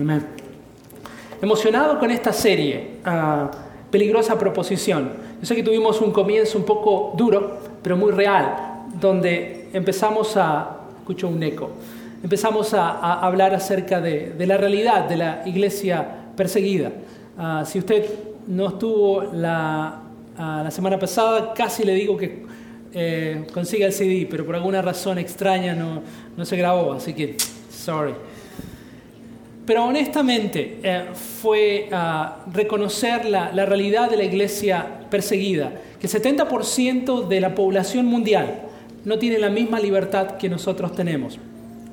Amén. Emocionado con esta serie, ah, Peligrosa Proposición. Yo sé que tuvimos un comienzo un poco duro, pero muy real, donde empezamos a, escucho un eco, empezamos a, hablar acerca de, la realidad de la iglesia perseguida. Ah, si usted no estuvo la, ah, la semana pasada, casi le digo que eh, consiga el CD, pero por alguna razón extraña no, no se grabó, así que, sorry. Pero honestamente eh, fue ah, reconocer la, realidad de la iglesia perseguida, que el 70% de la población mundial no tiene la misma libertad que nosotros tenemos.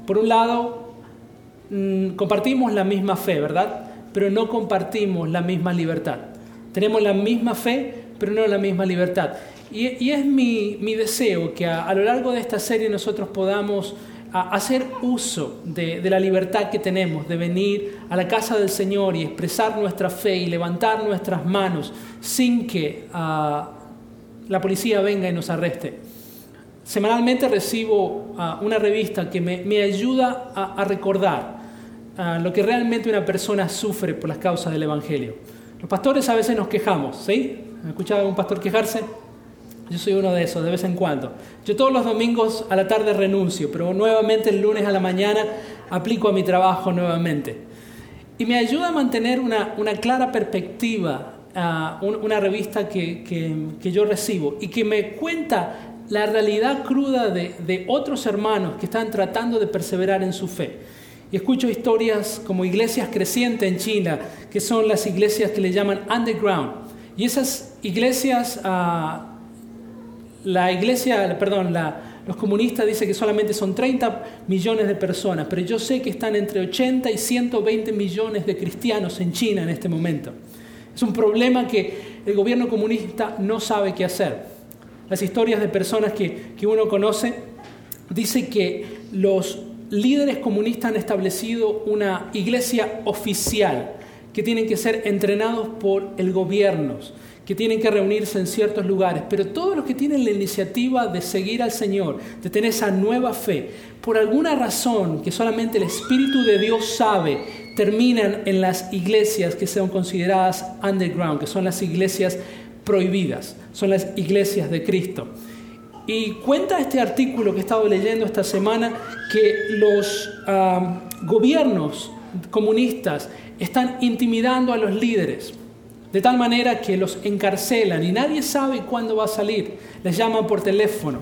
Por un lado, mm, compartimos la misma fe, ¿verdad? Pero no compartimos la misma libertad. Tenemos la misma fe, pero no la misma libertad. Y, es mi, deseo que a, lo largo de esta serie nosotros podamos hacer uso de, la libertad que tenemos de venir a la casa del Señor y expresar nuestra fe y levantar nuestras manos sin que ah, la policía venga y nos arreste. Semanalmente recibo ah, una revista que me, ayuda a, recordar ah, lo que realmente una persona sufre por las causas del Evangelio. Los pastores a veces nos quejamos, ¿sí? ¿Han escuchado a un pastor quejarse? Yo soy uno de esos, de vez en cuando. Yo todos los domingos a la tarde renuncio, pero nuevamente el lunes a la mañana aplico a mi trabajo nuevamente. Y me ayuda a mantener una, una clara perspectiva, a una revista que, que, yo recibo y que me cuenta la realidad cruda de, de otros hermanos que están tratando de perseverar en su fe. Y escucho historias como iglesias crecientes en China, que son las iglesias que le llaman underground. Y esas iglesias... Uh, la iglesia, perdón, los comunistas dicen que solamente son 30 millones de personas, pero yo sé que están entre 80 y 120 millones de cristianos en China en este momento. Es un problema que el gobierno comunista no sabe qué hacer. Las historias de personas que, que uno conoce dice que los líderes comunistas han establecido una iglesia oficial que tienen que ser entrenados por el gobierno que tienen que reunirse en ciertos lugares, pero todos los que tienen la iniciativa de seguir al Señor, de tener esa nueva fe, por alguna razón que solamente el Espíritu de Dios sabe, terminan en las iglesias que son consideradas underground, que son las iglesias prohibidas, son las iglesias de Cristo. Y cuenta este artículo que he estado leyendo esta semana que los ah, gobiernos comunistas están intimidando a los líderes de tal manera que los encarcelan y nadie sabe cuándo va a salir. Les llaman por teléfono.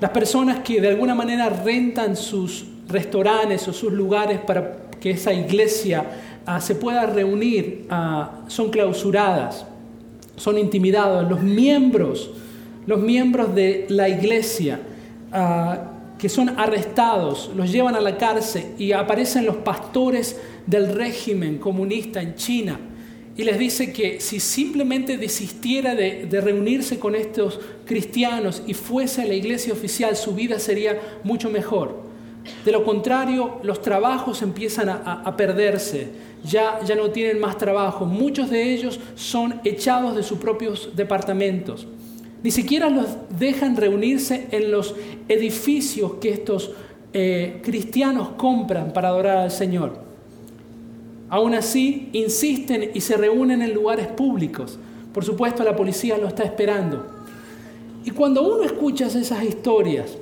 Las personas que de alguna manera rentan sus restaurantes o sus lugares para que esa iglesia ah, se pueda reunir ah, son clausuradas, son intimidados. Los miembros, los miembros de la iglesia ah, que son arrestados, los llevan a la cárcel y aparecen los pastores del régimen comunista en China y les dice que si simplemente desistiera de, reunirse con estos cristianos y fuese a la iglesia oficial, su vida sería mucho mejor. De lo contrario, los trabajos empiezan a, perderse, ya, ya no tienen más trabajo, muchos de ellos son echados de sus propios departamentos. Ni siquiera los dejan reunirse en los edificios que estos eh, cristianos compran para adorar al Señor. Aún así, insisten y se reúnen en lugares públicos. Por supuesto, la policía lo está esperando. Y cuando uno escucha esas historias,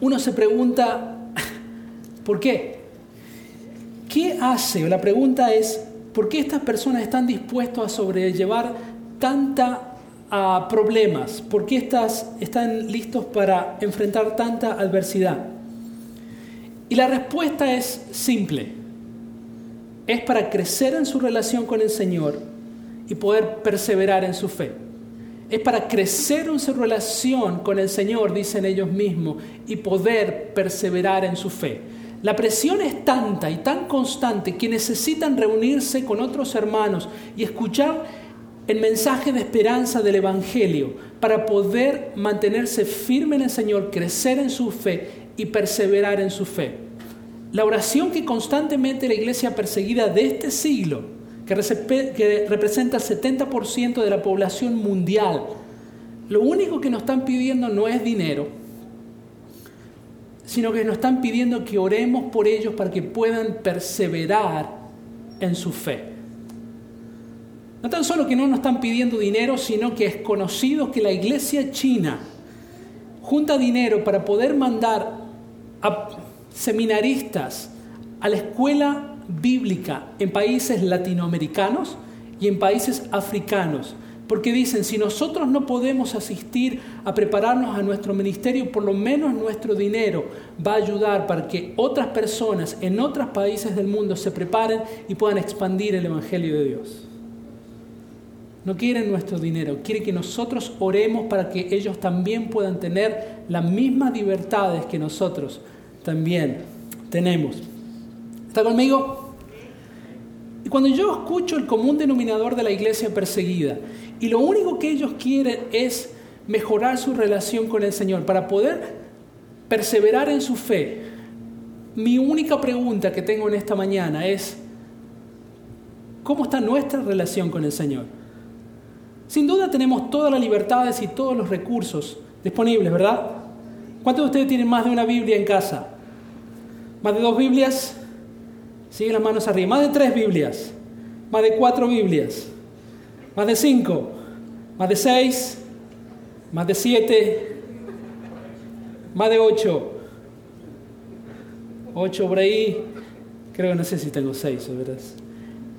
uno se pregunta, ¿por qué? ¿Qué hace? La pregunta es, ¿por qué estas personas están dispuestas a sobrellevar tanta a problemas? ¿Por qué estas, están listos para enfrentar tanta adversidad? Y la respuesta es simple es para crecer en su relación con el Señor y poder perseverar en su fe. Es para crecer en su relación con el Señor, dicen ellos mismos, y poder perseverar en su fe. La presión es tanta y tan constante que necesitan reunirse con otros hermanos y escuchar el mensaje de esperanza del Evangelio para poder mantenerse firme en el Señor, crecer en su fe y perseverar en su fe. La oración que constantemente la iglesia perseguida de este siglo, que, representa el 70% de la población mundial, lo único que nos están pidiendo no es dinero, sino que nos están pidiendo que oremos por ellos para que puedan perseverar en su fe. No tan solo que no nos están pidiendo dinero, sino que es conocido que la iglesia china junta dinero para poder mandar a seminaristas a la escuela bíblica en países latinoamericanos y en países africanos. Porque dicen, si nosotros no podemos asistir a prepararnos a nuestro ministerio, por lo menos nuestro dinero va a ayudar para que otras personas en otros países del mundo se preparen y puedan expandir el Evangelio de Dios. No quieren nuestro dinero, quieren que nosotros oremos para que ellos también puedan tener las mismas libertades que nosotros también tenemos. ¿Está conmigo? Y cuando yo escucho el común denominador de la iglesia perseguida, y lo único que ellos quieren es mejorar su relación con el Señor para poder perseverar en su fe. Mi única pregunta que tengo en esta mañana es, ¿cómo está nuestra relación con el Señor? Sin duda tenemos todas las libertades y todos los recursos disponibles, ¿verdad? ¿Cuántos de ustedes tienen más de una Biblia en casa? ¿Más de dos Biblias? Sigue las manos arriba. ¿Más de tres Biblias? ¿Más de cuatro Biblias? ¿Más de cinco? ¿Más de seis? ¿Más de siete? ¿Más de ocho? Ocho por ahí. Creo que no sé si tengo seis, ¿verdad?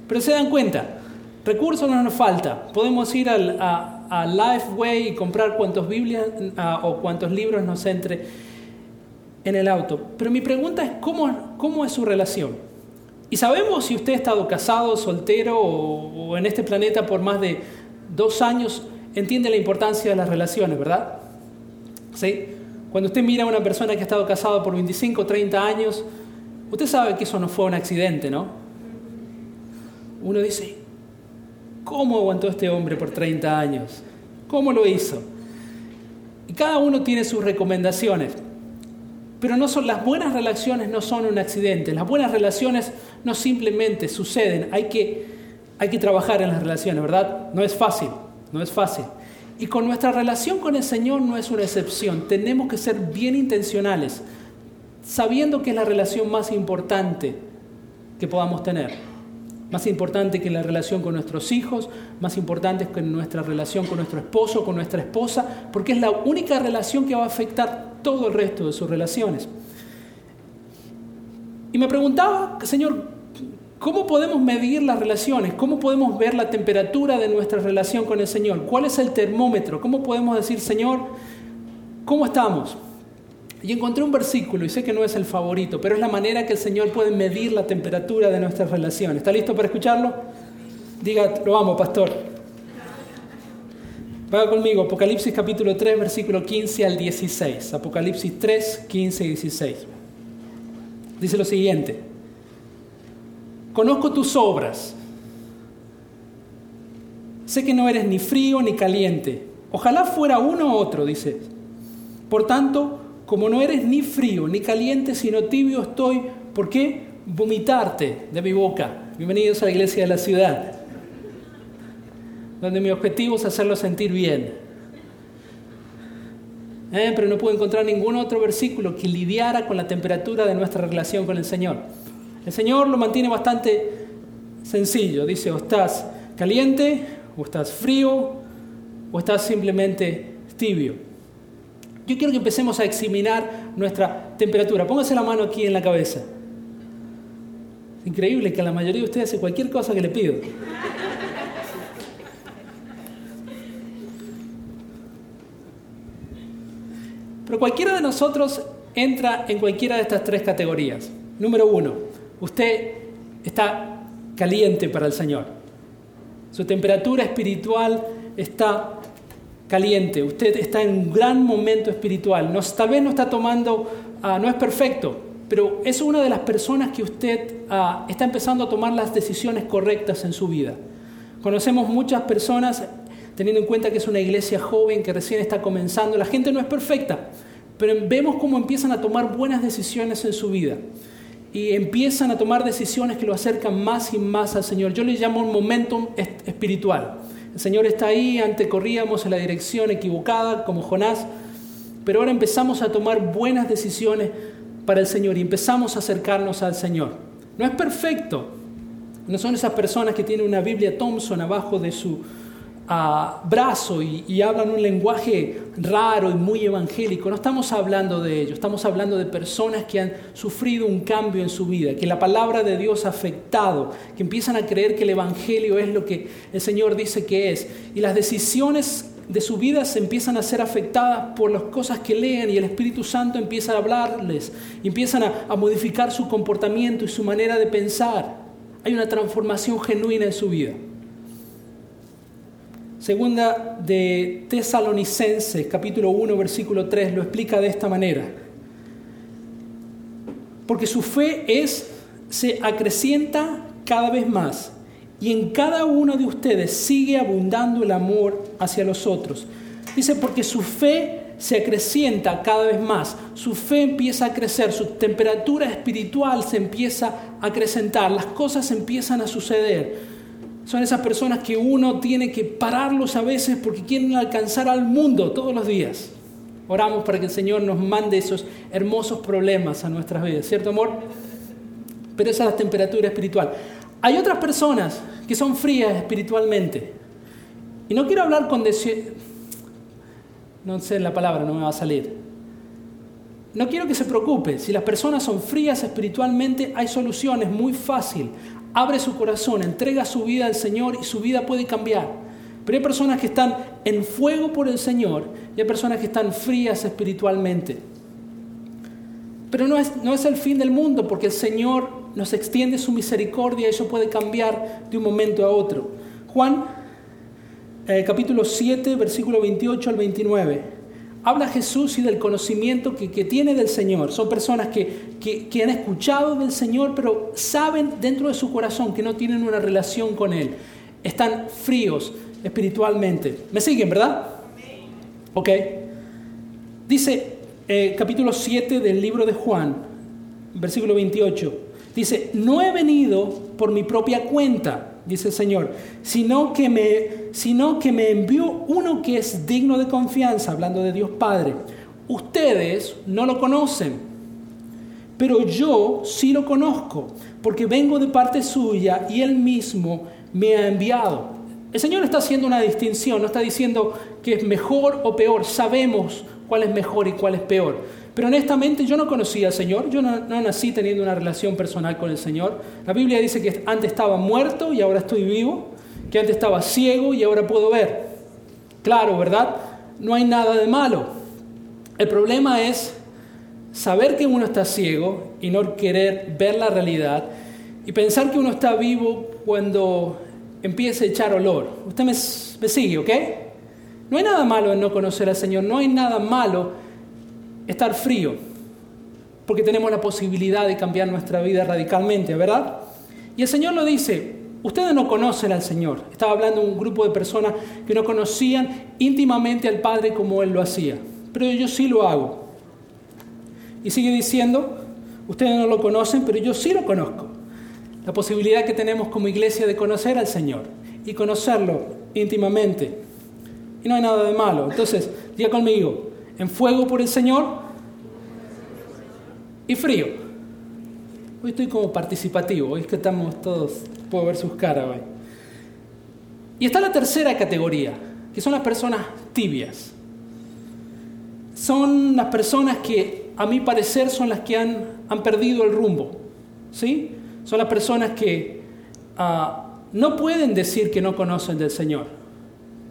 Pero se dan cuenta, recursos no nos falta. Podemos ir al, a, a Lifeway y comprar cuantos Biblias o cuantos libros nos entre en el auto. Pero mi pregunta es, ¿cómo, cómo es su relación? Y sabemos si usted ha estado casado, soltero o, o en este planeta por más de dos años, entiende la importancia de las relaciones, ¿verdad? ¿Sí? Cuando usted mira a una persona que ha estado casado por 25 o 30 años, usted sabe que eso no fue un accidente, ¿no? Uno dice, ¿cómo aguantó este hombre por 30 años? ¿Cómo lo hizo? Y cada uno tiene sus recomendaciones. Pero no son, las buenas relaciones no son un accidente. Las buenas relaciones no simplemente suceden. Hay que, hay que trabajar en las relaciones, ¿verdad? No es fácil, no es fácil. Y con nuestra relación con el Señor no es una excepción. Tenemos que ser bien intencionales, sabiendo que es la relación más importante que podamos tener. Más importante que la relación con nuestros hijos, más importante que nuestra relación con nuestro esposo, con nuestra esposa, porque es la única relación que va a afectar todo el resto de sus relaciones. Y me preguntaba, Señor, ¿cómo podemos medir las relaciones? ¿Cómo podemos ver la temperatura de nuestra relación con el Señor? ¿Cuál es el termómetro? ¿Cómo podemos decir, Señor, ¿cómo estamos? Y encontré un versículo, y sé que no es el favorito, pero es la manera que el Señor puede medir la temperatura de nuestras relaciones. ¿Está listo para escucharlo? Diga, lo amo, pastor. Vaya conmigo, Apocalipsis capítulo 3, versículo 15 al 16. Apocalipsis 3, 15 y 16. Dice lo siguiente. Conozco tus obras. Sé que no eres ni frío ni caliente. Ojalá fuera uno u otro, dice. Por tanto, como no eres ni frío ni caliente, sino tibio estoy, ¿por qué? Vomitarte de mi boca. Bienvenidos a la iglesia de la ciudad, donde mi objetivo es hacerlo sentir bien. Eh, pero no puedo encontrar ningún otro versículo que lidiara con la temperatura de nuestra relación con el Señor. El Señor lo mantiene bastante sencillo. Dice, o estás caliente, o estás frío, o estás simplemente tibio. Yo quiero que empecemos a examinar nuestra temperatura. Póngase la mano aquí en la cabeza. Es increíble que la mayoría de ustedes hace cualquier cosa que le pido. Pero cualquiera de nosotros entra en cualquiera de estas tres categorías. Número uno, usted está caliente para el Señor. Su temperatura espiritual está caliente, usted está en un gran momento espiritual, no, tal vez no está tomando, ah, no es perfecto, pero es una de las personas que usted ah, está empezando a tomar las decisiones correctas en su vida. Conocemos muchas personas, teniendo en cuenta que es una iglesia joven que recién está comenzando, la gente no es perfecta, pero vemos cómo empiezan a tomar buenas decisiones en su vida y empiezan a tomar decisiones que lo acercan más y más al Señor. Yo le llamo un momentum espiritual. El Señor está ahí, antes corríamos en la dirección equivocada como Jonás, pero ahora empezamos a tomar buenas decisiones para el Señor y empezamos a acercarnos al Señor. No es perfecto, No son esas personas que tienen una Biblia Thompson abajo de su ah, brazo y, hablan un lenguaje raro y muy evangélico. No estamos hablando de ellos, estamos hablando de personas que han sufrido un cambio en su vida, que la palabra de Dios ha afectado, que empiezan a creer que el Evangelio es lo que el Señor dice que es. Y las decisiones de su vida se empiezan a ser afectadas por las cosas que leen y el Espíritu Santo empieza a hablarles, empiezan a modificar su comportamiento y su manera de pensar hay una transformación genuina en su vida. Segunda de Tesalonicenses, capítulo 1, versículo 3, lo explica de esta manera. Porque su fe es, se acrecienta cada vez más y en cada uno de ustedes sigue abundando el amor hacia los otros. Dice, porque su fe se acrecienta cada vez más, su fe empieza a crecer, su temperatura espiritual se empieza a acrecentar, las cosas empiezan a suceder. Son esas personas que uno tiene que pararlos a veces porque quieren alcanzar al mundo todos los días. Oramos para que el Señor nos mande esos hermosos problemas a nuestras vidas, ¿cierto amor? Pero esa es la temperatura espiritual. Hay otras personas que son frías espiritualmente. Y no quiero hablar con no sé la palabra, no me va a salir. No quiero que se preocupe, si las personas son frías espiritualmente, hay soluciones muy fácil. Abre su corazón, entrega su vida al Señor y su vida puede cambiar. Pero hay personas que están en fuego por el Señor y hay personas que están frías espiritualmente. Pero no es, no es el fin del mundo porque el Señor nos extiende su misericordia y eso puede cambiar de un momento a otro. Juan eh, capítulo 7, versículo 28 al 29. Habla Jesús y del conocimiento que, tiene del Señor. Son personas que, que, han escuchado del Señor, pero saben dentro de su corazón que no tienen una relación con Él. Están fríos espiritualmente. ¿Me siguen, verdad? Ok. Dice eh, capítulo 7 del libro de Juan, versículo 28. Dice, no he venido por mi propia cuenta dice el Señor, sino que, me, sino que me envió uno que es digno de confianza, hablando de Dios Padre. Ustedes no lo conocen, pero yo sí lo conozco, porque vengo de parte suya y él mismo me ha enviado. El Señor está haciendo una distinción, no está diciendo que es mejor o peor, sabemos cuál es mejor y cuál es peor. Pero honestamente yo no conocía al Señor, yo no, nací teniendo una relación personal con el Señor. La Biblia dice que antes estaba muerto y ahora estoy vivo, que antes estaba ciego y ahora puedo ver. Claro, ¿verdad? No hay nada de malo. El problema es saber que uno está ciego y no querer ver la realidad y pensar que uno está vivo cuando empieza a echar olor. Usted me, me sigue, ¿ok? No hay nada malo en no conocer al Señor, no hay nada malo estar frío, porque tenemos la posibilidad de cambiar nuestra vida radicalmente, ¿verdad? Y el Señor lo dice, ustedes no conocen al Señor. Estaba hablando de un grupo de personas que no conocían íntimamente al Padre como Él lo hacía, pero yo sí lo hago. Y sigue diciendo, ustedes no lo conocen, pero yo sí lo conozco. La posibilidad que tenemos como iglesia de conocer al Señor y conocerlo íntimamente. Y no hay nada de malo. Entonces, diga conmigo, en fuego por el Señor y frío. Hoy estoy como participativo, hoy es que estamos todos, puedo ver sus caras hoy. Y está la tercera categoría, que son las personas tibias. Son las personas que, a mi parecer, son las que han, han perdido el rumbo. ¿sí? Son las personas que ah, no pueden decir que no conocen del Señor,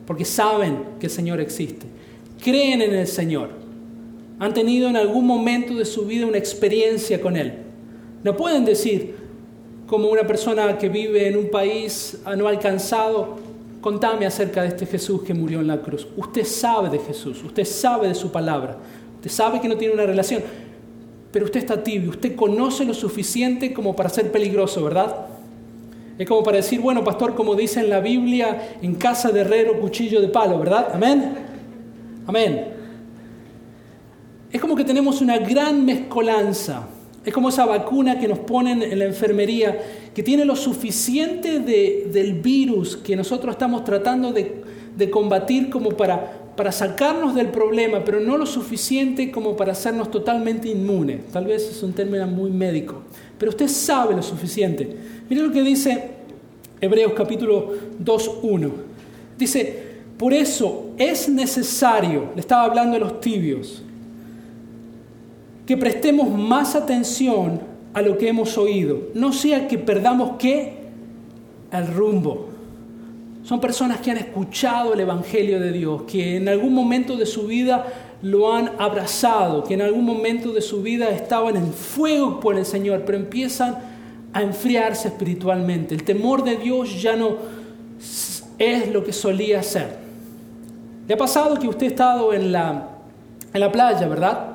porque saben que el Señor existe creen en el Señor, han tenido en algún momento de su vida una experiencia con Él. No pueden decir, como una persona que vive en un país no alcanzado, contame acerca de este Jesús que murió en la cruz. Usted sabe de Jesús, usted sabe de su palabra, usted sabe que no tiene una relación, pero usted está tibio, usted conoce lo suficiente como para ser peligroso, ¿verdad? Es como para decir, bueno, pastor, como dice en la Biblia, en casa de herrero, cuchillo de palo, ¿verdad? Amén. Amén. Es como que tenemos una gran mezcolanza. Es como esa vacuna que nos ponen en la enfermería, que tiene lo suficiente del virus que nosotros estamos tratando de, combatir como para, para sacarnos del problema, pero no lo suficiente como para hacernos totalmente inmunes. Tal vez es un término muy médico, pero usted sabe lo suficiente. Mire lo que dice Hebreos capítulo 2.1. Dice, por eso es necesario, le estaba hablando a los tibios, que prestemos más atención a lo que hemos oído, no sea que perdamos qué, el rumbo. Son personas que han escuchado el Evangelio de Dios, que en algún momento de su vida lo han abrazado, que en algún momento de su vida estaban en fuego por el Señor, pero empiezan a enfriarse espiritualmente. El temor de Dios ya no es lo que solía ser. ¿Le ha pasado que usted ha estado en la, en la playa, verdad?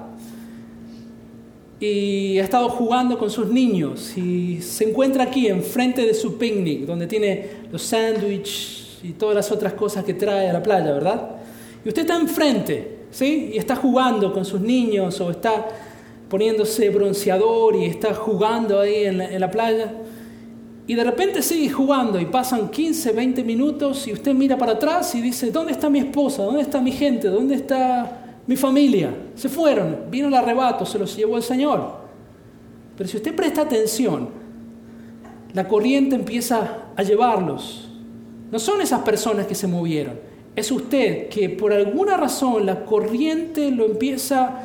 Y ha estado jugando con sus niños y se encuentra aquí enfrente de su picnic, donde tiene los sándwiches y todas las otras cosas que trae a la playa, ¿verdad? Y usted está enfrente, ¿sí? Y está jugando con sus niños o está poniéndose bronceador y está jugando ahí en la, en la playa. Y de repente sigue jugando y pasan 15, 20 minutos y usted mira para atrás y dice, ¿dónde está mi esposa? ¿Dónde está mi gente? ¿Dónde está mi familia? Se fueron, vino el arrebato, se los llevó el Señor. Pero si usted presta atención, la corriente empieza a llevarlos. No son esas personas que se movieron, es usted que por alguna razón la corriente lo empieza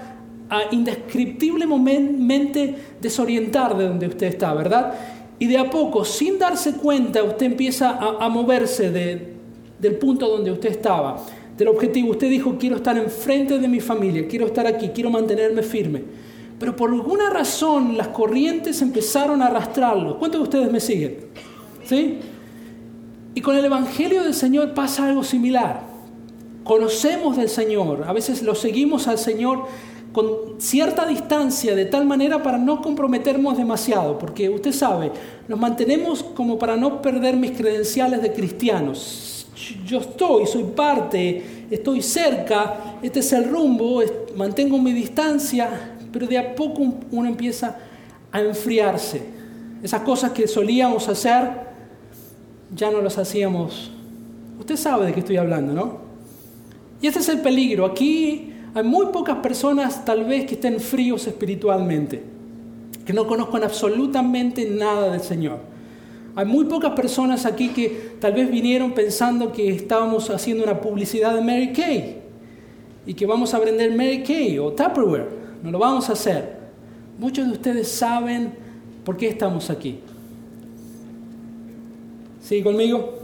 a indescriptiblemente desorientar de donde usted está, ¿verdad? Y de a poco, sin darse cuenta, usted empieza a, moverse del punto donde usted estaba, del objetivo. Usted dijo, quiero estar enfrente de mi familia, quiero estar aquí, quiero mantenerme firme. Pero por alguna razón las corrientes empezaron a arrastrarlo. ¿Cuántos de ustedes me siguen? ¿Sí? Y con el Evangelio del Señor pasa algo similar. Conocemos del Señor, a veces lo seguimos al Señor con cierta distancia, de tal manera para no comprometernos demasiado, porque usted sabe, nos mantenemos como para no perder mis credenciales de cristianos. Yo estoy, soy parte, estoy cerca, este es el rumbo, mantengo mi distancia, pero de a poco uno empieza a enfriarse. Esas cosas que solíamos hacer, ya no las hacíamos. Usted sabe de qué estoy hablando, ¿no? Y este es el peligro. Aquí hay muy pocas personas tal vez que estén fríos espiritualmente, que no conozcan absolutamente nada del Señor. Hay muy pocas personas aquí que tal vez vinieron pensando que estábamos haciendo una publicidad de Mary Kay y que vamos a vender Mary Kay o Tupperware. No lo vamos a hacer. Muchos de ustedes saben por qué estamos aquí. ¿Sigue conmigo?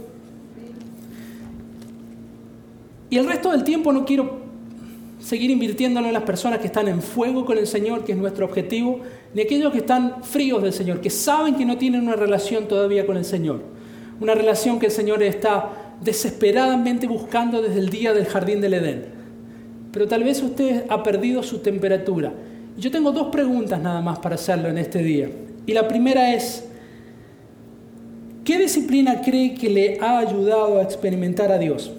Y el resto del tiempo no quiero seguir invirtiéndolo en las personas que están en fuego con el Señor, que es nuestro objetivo, ni aquellos que están fríos del Señor, que saben que no tienen una relación todavía con el Señor. Una relación que el Señor está desesperadamente buscando desde el día del jardín del Edén. Pero tal vez usted ha perdido su temperatura. Yo tengo dos preguntas nada más para hacerlo en este día. Y la primera es, ¿qué disciplina cree que le ha ayudado a experimentar a Dios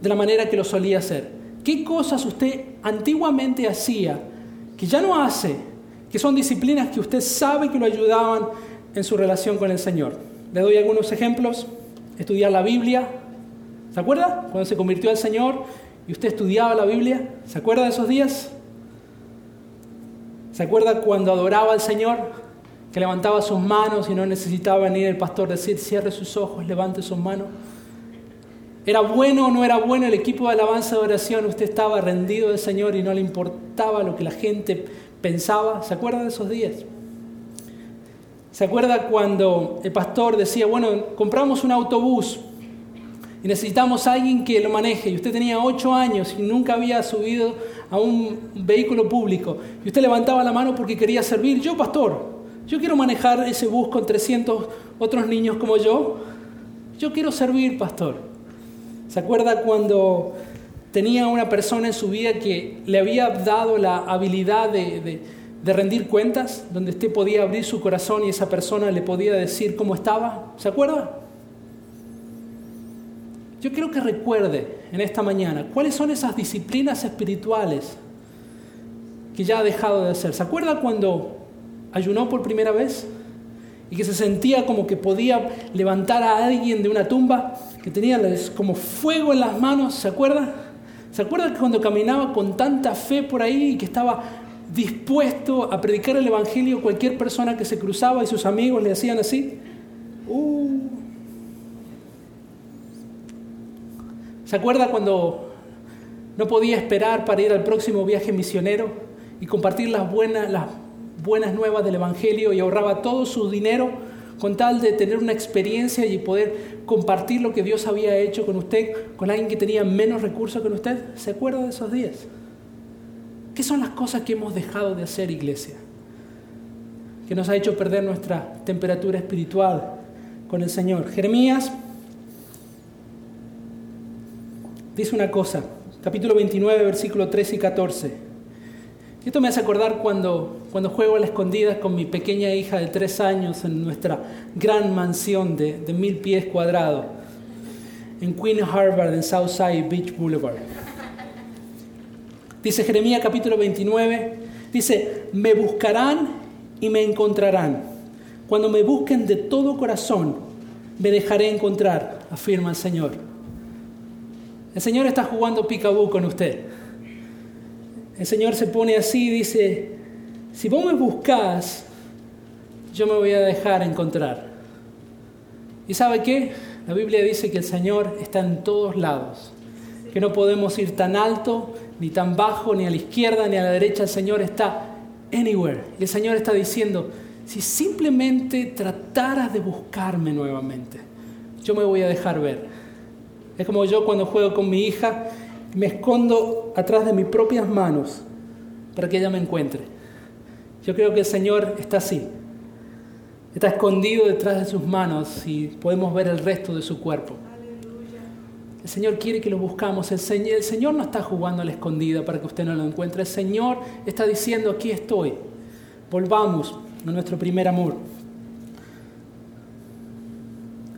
de la manera que lo solía hacer? ¿Qué cosas usted antiguamente hacía que ya no hace, que son disciplinas que usted sabe que lo ayudaban en su relación con el Señor? Le doy algunos ejemplos. Estudiar la Biblia. ¿Se acuerda? Cuando se convirtió al Señor y usted estudiaba la Biblia. ¿Se acuerda de esos días? ¿Se acuerda cuando adoraba al Señor? Que levantaba sus manos y no necesitaba venir el pastor decir, cierre sus ojos, levante sus manos. Era bueno o no era bueno el equipo de alabanza de oración, usted estaba rendido del Señor y no le importaba lo que la gente pensaba. ¿Se acuerda de esos días? ¿Se acuerda cuando el pastor decía, bueno, compramos un autobús y necesitamos a alguien que lo maneje? Y usted tenía ocho años y nunca había subido a un vehículo público. Y usted levantaba la mano porque quería servir. Yo, pastor, yo quiero manejar ese bus con 300 otros niños como yo. Yo quiero servir, pastor. ¿Se acuerda cuando tenía una persona en su vida que le había dado la habilidad de, rendir cuentas, donde usted podía abrir su corazón y esa persona le podía decir cómo estaba? ¿Se acuerda? Yo quiero que recuerde en esta mañana cuáles son esas disciplinas espirituales que ya ha dejado de hacer. ¿Se acuerda cuando ayunó por primera vez? y que se sentía como que podía levantar a alguien de una tumba, que tenía como fuego en las manos, ¿se acuerda? ¿Se acuerdan que cuando caminaba con tanta fe por ahí y que estaba dispuesto a predicar el Evangelio a cualquier persona que se cruzaba y sus amigos le hacían así? Uh. ¿Se acuerda cuando no podía esperar para ir al próximo viaje misionero y compartir las buenas, las buenas nuevas del Evangelio y ahorraba todo su dinero con tal de tener una experiencia y poder compartir lo que Dios había hecho con usted, con alguien que tenía menos recursos que usted? ¿Se acuerda de esos días? ¿Qué son las cosas que hemos dejado de hacer, iglesia? Que nos ha hecho perder nuestra temperatura espiritual con el Señor. Jeremías dice una cosa, capítulo 29, versículo 13 y 14. Esto me hace acordar cuando, cuando juego a la escondida con mi pequeña hija de tres años en nuestra gran mansión de, de mil pies cuadrados en Queen Harvard, en Southside Beach Boulevard. Dice Jeremías capítulo 29, dice, me buscarán y me encontrarán. Cuando me busquen de todo corazón, me dejaré encontrar, afirma el Señor. El Señor está jugando picabú con usted. El Señor se pone así y dice, si vos me buscas, yo me voy a dejar encontrar. ¿Y sabe qué? La Biblia dice que el Señor está en todos lados, que no podemos ir tan alto ni tan bajo, ni a la izquierda, ni a la derecha. El Señor está anywhere. Y el Señor está diciendo, si simplemente trataras de buscarme nuevamente, yo me voy a dejar ver. Es como yo cuando juego con mi hija, me escondo atrás de mis propias manos para que ella me encuentre. Yo creo que el Señor está así. Está escondido detrás de sus manos y podemos ver el resto de su cuerpo. El Señor quiere que lo buscamos. El Señor, el Señor no está jugando a la escondida para que usted no lo encuentre. El Señor está diciendo, aquí estoy. Volvamos a nuestro primer amor.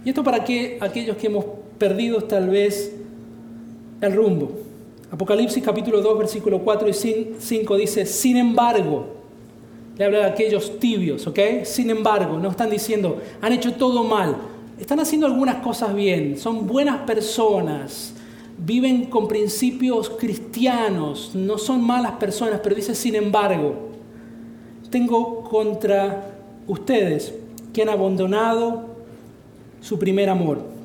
Y esto para que aquellos que hemos perdido tal vez el rumbo. Apocalipsis capítulo 2, versículo 4 y 5 dice, sin embargo, le habla de aquellos tibios, ¿ok? Sin embargo, no están diciendo, han hecho todo mal, están haciendo algunas cosas bien, son buenas personas, viven con principios cristianos, no son malas personas, pero dice, sin embargo, tengo contra ustedes que han abandonado su primer amor.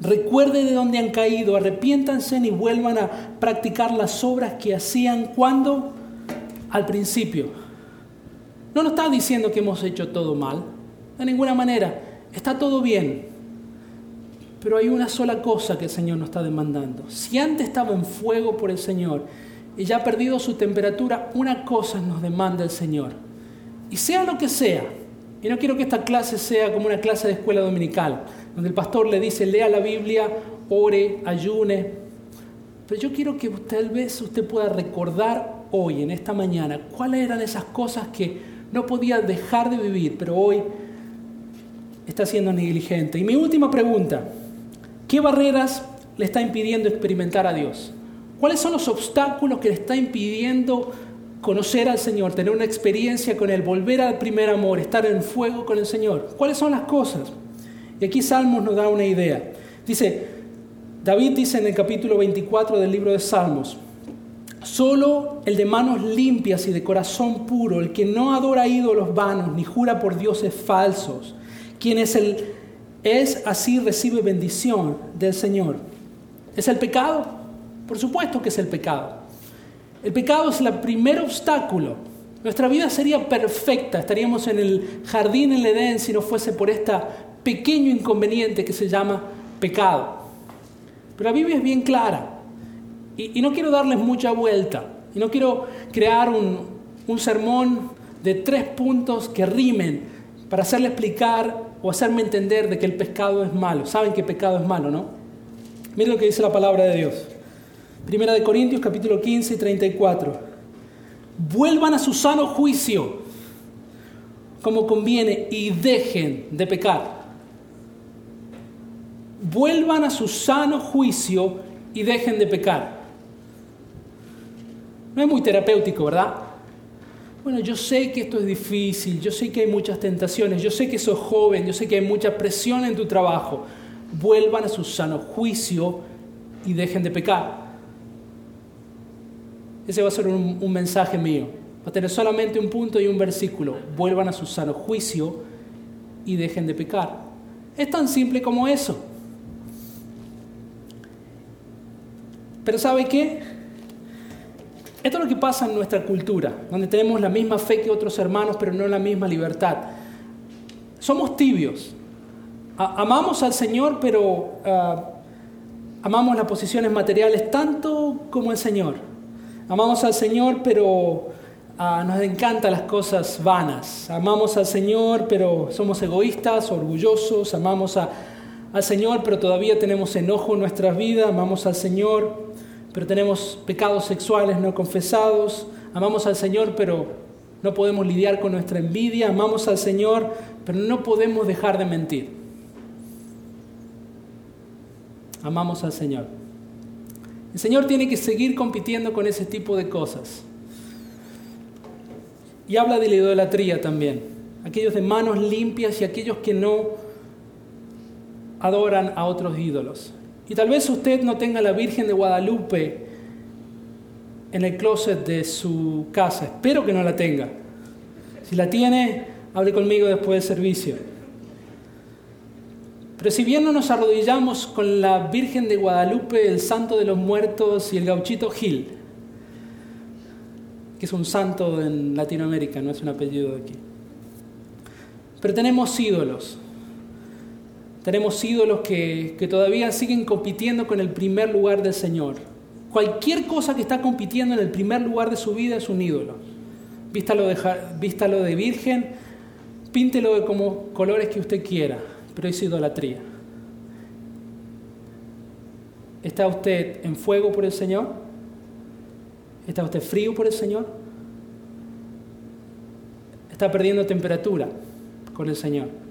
Recuerde de dónde han caído, arrepiéntanse y vuelvan a practicar las obras que hacían cuando al principio. No nos está diciendo que hemos hecho todo mal, de ninguna manera. Está todo bien. Pero hay una sola cosa que el Señor nos está demandando. Si antes estaba en fuego por el Señor y ya ha perdido su temperatura, una cosa nos demanda el Señor. Y sea lo que sea, y no quiero que esta clase sea como una clase de escuela dominical, donde el pastor le dice, lea la Biblia, ore, ayune. Pero yo quiero que tal vez usted pueda recordar hoy, en esta mañana, cuáles eran esas cosas que no podía dejar de vivir, pero hoy está siendo negligente. Y mi última pregunta, ¿qué barreras le está impidiendo experimentar a Dios? ¿Cuáles son los obstáculos que le está impidiendo conocer al Señor, tener una experiencia con Él, volver al primer amor, estar en fuego con el Señor? ¿Cuáles son las cosas? Y aquí Salmos nos da una idea. Dice, David dice en el capítulo 24 del libro de Salmos, Solo el de manos limpias y de corazón puro, el que no adora ídolos vanos ni jura por dioses falsos, quien es, el, es así recibe bendición del Señor. ¿Es el pecado? Por supuesto que es el pecado. El pecado es el primer obstáculo. Nuestra vida sería perfecta, estaríamos en el jardín en Edén si no fuese por este pequeño inconveniente que se llama pecado. Pero la Biblia es bien clara y, no quiero darles mucha vuelta y no quiero crear un, un sermón de tres puntos que rimen para hacerle explicar o hacerme entender de que el pecado es malo. Saben que pecado es malo, ¿no? Miren lo que dice la palabra de Dios. Primera de Corintios capítulo 15 y 34. Vuelvan a su sano juicio como conviene y dejen de pecar. Vuelvan a su sano juicio y dejen de pecar. No es muy terapéutico, ¿verdad? Bueno, yo sé que esto es difícil, yo sé que hay muchas tentaciones, yo sé que sos joven, yo sé que hay mucha presión en tu trabajo. Vuelvan a su sano juicio y dejen de pecar. Ese va a ser un, mensaje mío. Va a tener solamente un punto y un versículo. Vuelvan a su sano juicio y dejen de pecar. Es tan simple como eso. Pero ¿sabe qué? Esto es lo que pasa en nuestra cultura, donde tenemos la misma fe que otros hermanos, pero no la misma libertad. Somos tibios. amamos al Señor, pero ah, amamos las posiciones materiales tanto como el Señor. Amamos al Señor, pero ah, nos encantan las cosas vanas. Amamos al Señor, pero somos egoístas, orgullosos. Amamos al Señor, pero todavía tenemos enojo en nuestras vidas. Amamos al Señor, pero tenemos pecados sexuales no confesados. Amamos al Señor, pero no podemos lidiar con nuestra envidia. Amamos al Señor, pero no podemos dejar de mentir. Amamos al Señor. El Señor tiene que seguir compitiendo con ese tipo de cosas. Y habla de la idolatría también. Aquellos de manos limpias y aquellos que no adoran a otros ídolos. Y tal vez usted no tenga la Virgen de Guadalupe en el closet de su casa. Espero que no la tenga. Si la tiene, hable conmigo después del servicio. Pero si bien no nos arrodillamos con la Virgen de Guadalupe, el Santo de los Muertos y el Gauchito Gil, que es un santo en Latinoamérica, no es un apellido de aquí. Pero tenemos ídolos, tenemos ídolos que, todavía siguen compitiendo con el primer lugar del Señor. Cualquier cosa que está compitiendo en el primer lugar de su vida es un ídolo. Vístalo de, vístalo de virgen, píntelo de como colores que usted quiera, pero es idolatría. ¿Está usted en fuego por el Señor? ¿Está usted frío por el Señor? ¿Está perdiendo temperatura con el Señor?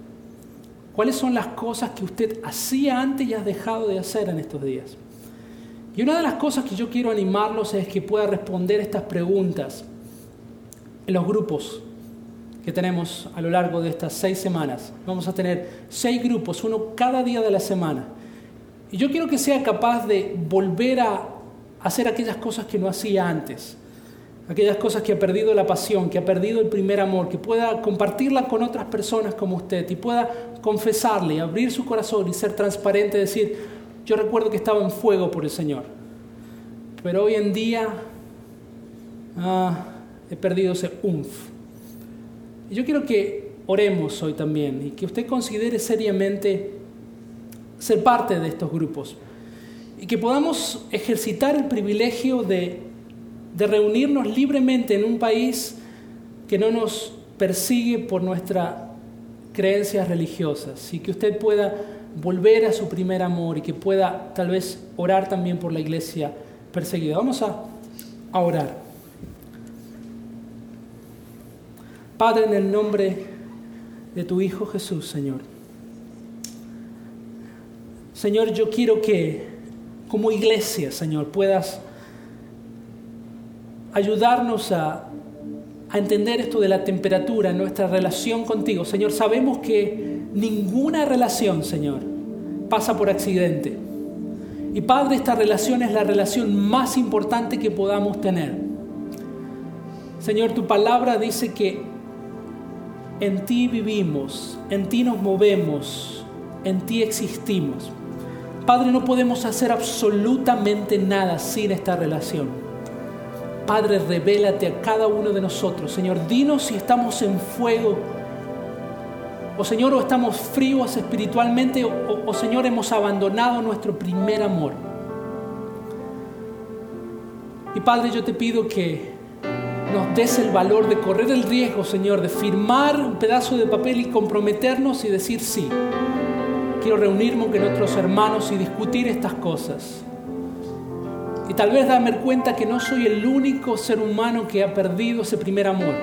¿Cuáles son las cosas que usted hacía antes y ha dejado de hacer en estos días? Y una de las cosas que yo quiero animarlos es que pueda responder estas preguntas en los grupos que tenemos a lo largo de estas seis semanas. Vamos a tener seis grupos, uno cada día de la semana. Y yo quiero que sea capaz de volver a hacer aquellas cosas que no hacía antes aquellas cosas que ha perdido la pasión, que ha perdido el primer amor, que pueda compartirla con otras personas como usted y pueda confesarle, abrir su corazón y ser transparente, decir, yo recuerdo que estaba en fuego por el Señor, pero hoy en día ah, he perdido ese umf. Y yo quiero que oremos hoy también y que usted considere seriamente ser parte de estos grupos y que podamos ejercitar el privilegio de de reunirnos libremente en un país que no nos persigue por nuestras creencias religiosas y que usted pueda volver a su primer amor y que pueda tal vez orar también por la iglesia perseguida. Vamos a, a orar. Padre, en el nombre de tu Hijo Jesús, Señor. Señor, yo quiero que como iglesia, Señor, puedas ayudarnos a, entender esto de la temperatura en nuestra relación contigo. Señor, sabemos que ninguna relación, Señor, pasa por accidente. Y Padre, esta relación es la relación más importante que podamos tener. Señor, tu palabra dice que en ti vivimos, en ti nos movemos, en ti existimos. Padre, no podemos hacer absolutamente nada sin esta relación. Padre, revélate a cada uno de nosotros. Señor, dinos si estamos en fuego. O Señor, o estamos fríos espiritualmente, o, Señor, hemos abandonado nuestro primer amor. Y Padre, yo te pido que nos des el valor de correr el riesgo, Señor, de firmar un pedazo de papel y comprometernos y decir sí. Quiero reunirme con nuestros hermanos y discutir estas cosas. Y tal vez darme cuenta que no soy el único ser humano que ha perdido ese primer amor.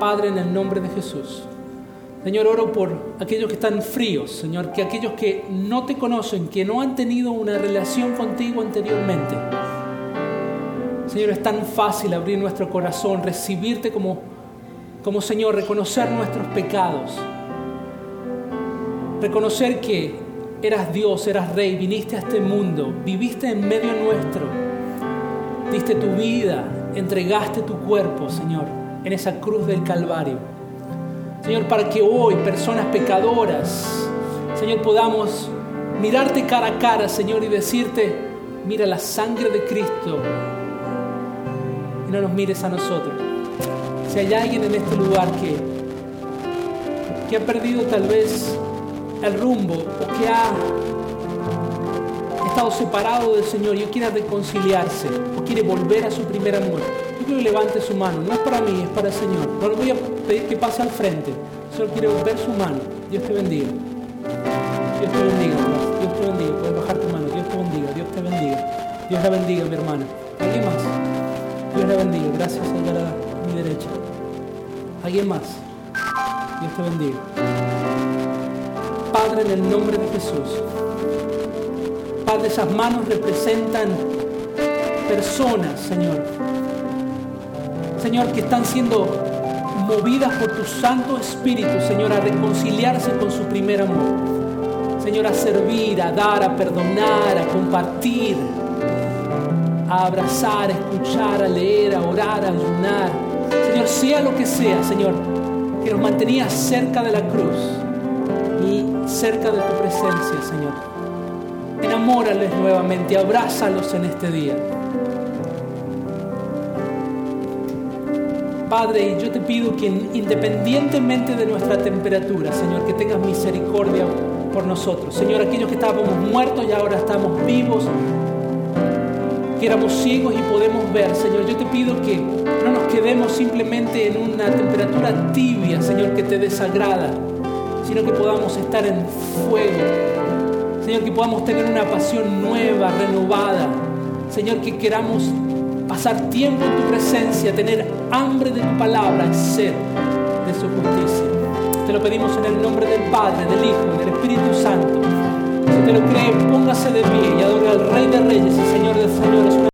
Padre, en el nombre de Jesús. Señor, oro por aquellos que están fríos, Señor, que aquellos que no te conocen, que no han tenido una relación contigo anteriormente. Señor, es tan fácil abrir nuestro corazón, recibirte como, como Señor, reconocer nuestros pecados, reconocer que eras Dios, eras rey, viniste a este mundo, viviste en medio nuestro, diste tu vida, entregaste tu cuerpo, Señor, en esa cruz del Calvario. Señor, para que hoy personas pecadoras, Señor, podamos mirarte cara a cara, Señor, y decirte, mira la sangre de Cristo y no nos mires a nosotros. Si hay alguien en este lugar que, que ha perdido tal vez el rumbo o que ha estado separado del Señor y quiere reconciliarse o quiere volver a su primer amor, yo quiero que levante su mano. No es para mí, es para el Señor. No le voy a pedir que pase al frente. Solo quiero ver su mano. Dios te bendiga. Dios te bendiga. Dios te bendiga. Puedes bajar tu mano. Dios te bendiga. Dios te bendiga. Dios la bendiga, mi hermana. ¿Alguien más? Dios la bendiga. Gracias, a mi derecha. ¿Alguien más? Dios te bendiga. Padre, en el nombre de Jesús. Padre, esas manos representan personas, Señor. Señor, que están siendo movidas por tu Santo Espíritu, Señor, a reconciliarse con su primer amor. Señor, a servir, a dar, a perdonar, a compartir, a abrazar, a escuchar, a leer, a orar, a ayunar. Señor, sea lo que sea, Señor, que nos mantenías cerca de la cruz cerca de tu presencia, Señor enamórales nuevamente, abrázalos en este día. Padre, yo te pido que independientemente de nuestra temperatura, Señor, que tengas misericordia por nosotros. Señor, aquellos que estábamos muertos y ahora estamos vivos, que éramos ciegos y podemos ver, Señor, yo te pido que no nos quedemos simplemente en una temperatura tibia, Señor, que te desagrada, sino que podamos estar en fuego. Señor, que podamos tener una pasión nueva, renovada. Señor, que queramos pasar tiempo en tu presencia, tener hambre de tu palabra y sed de su justicia. Te lo pedimos en el nombre del Padre, del Hijo y del Espíritu Santo. Si te lo crees, póngase de pie y adore al Rey de Reyes y Señor de Señores.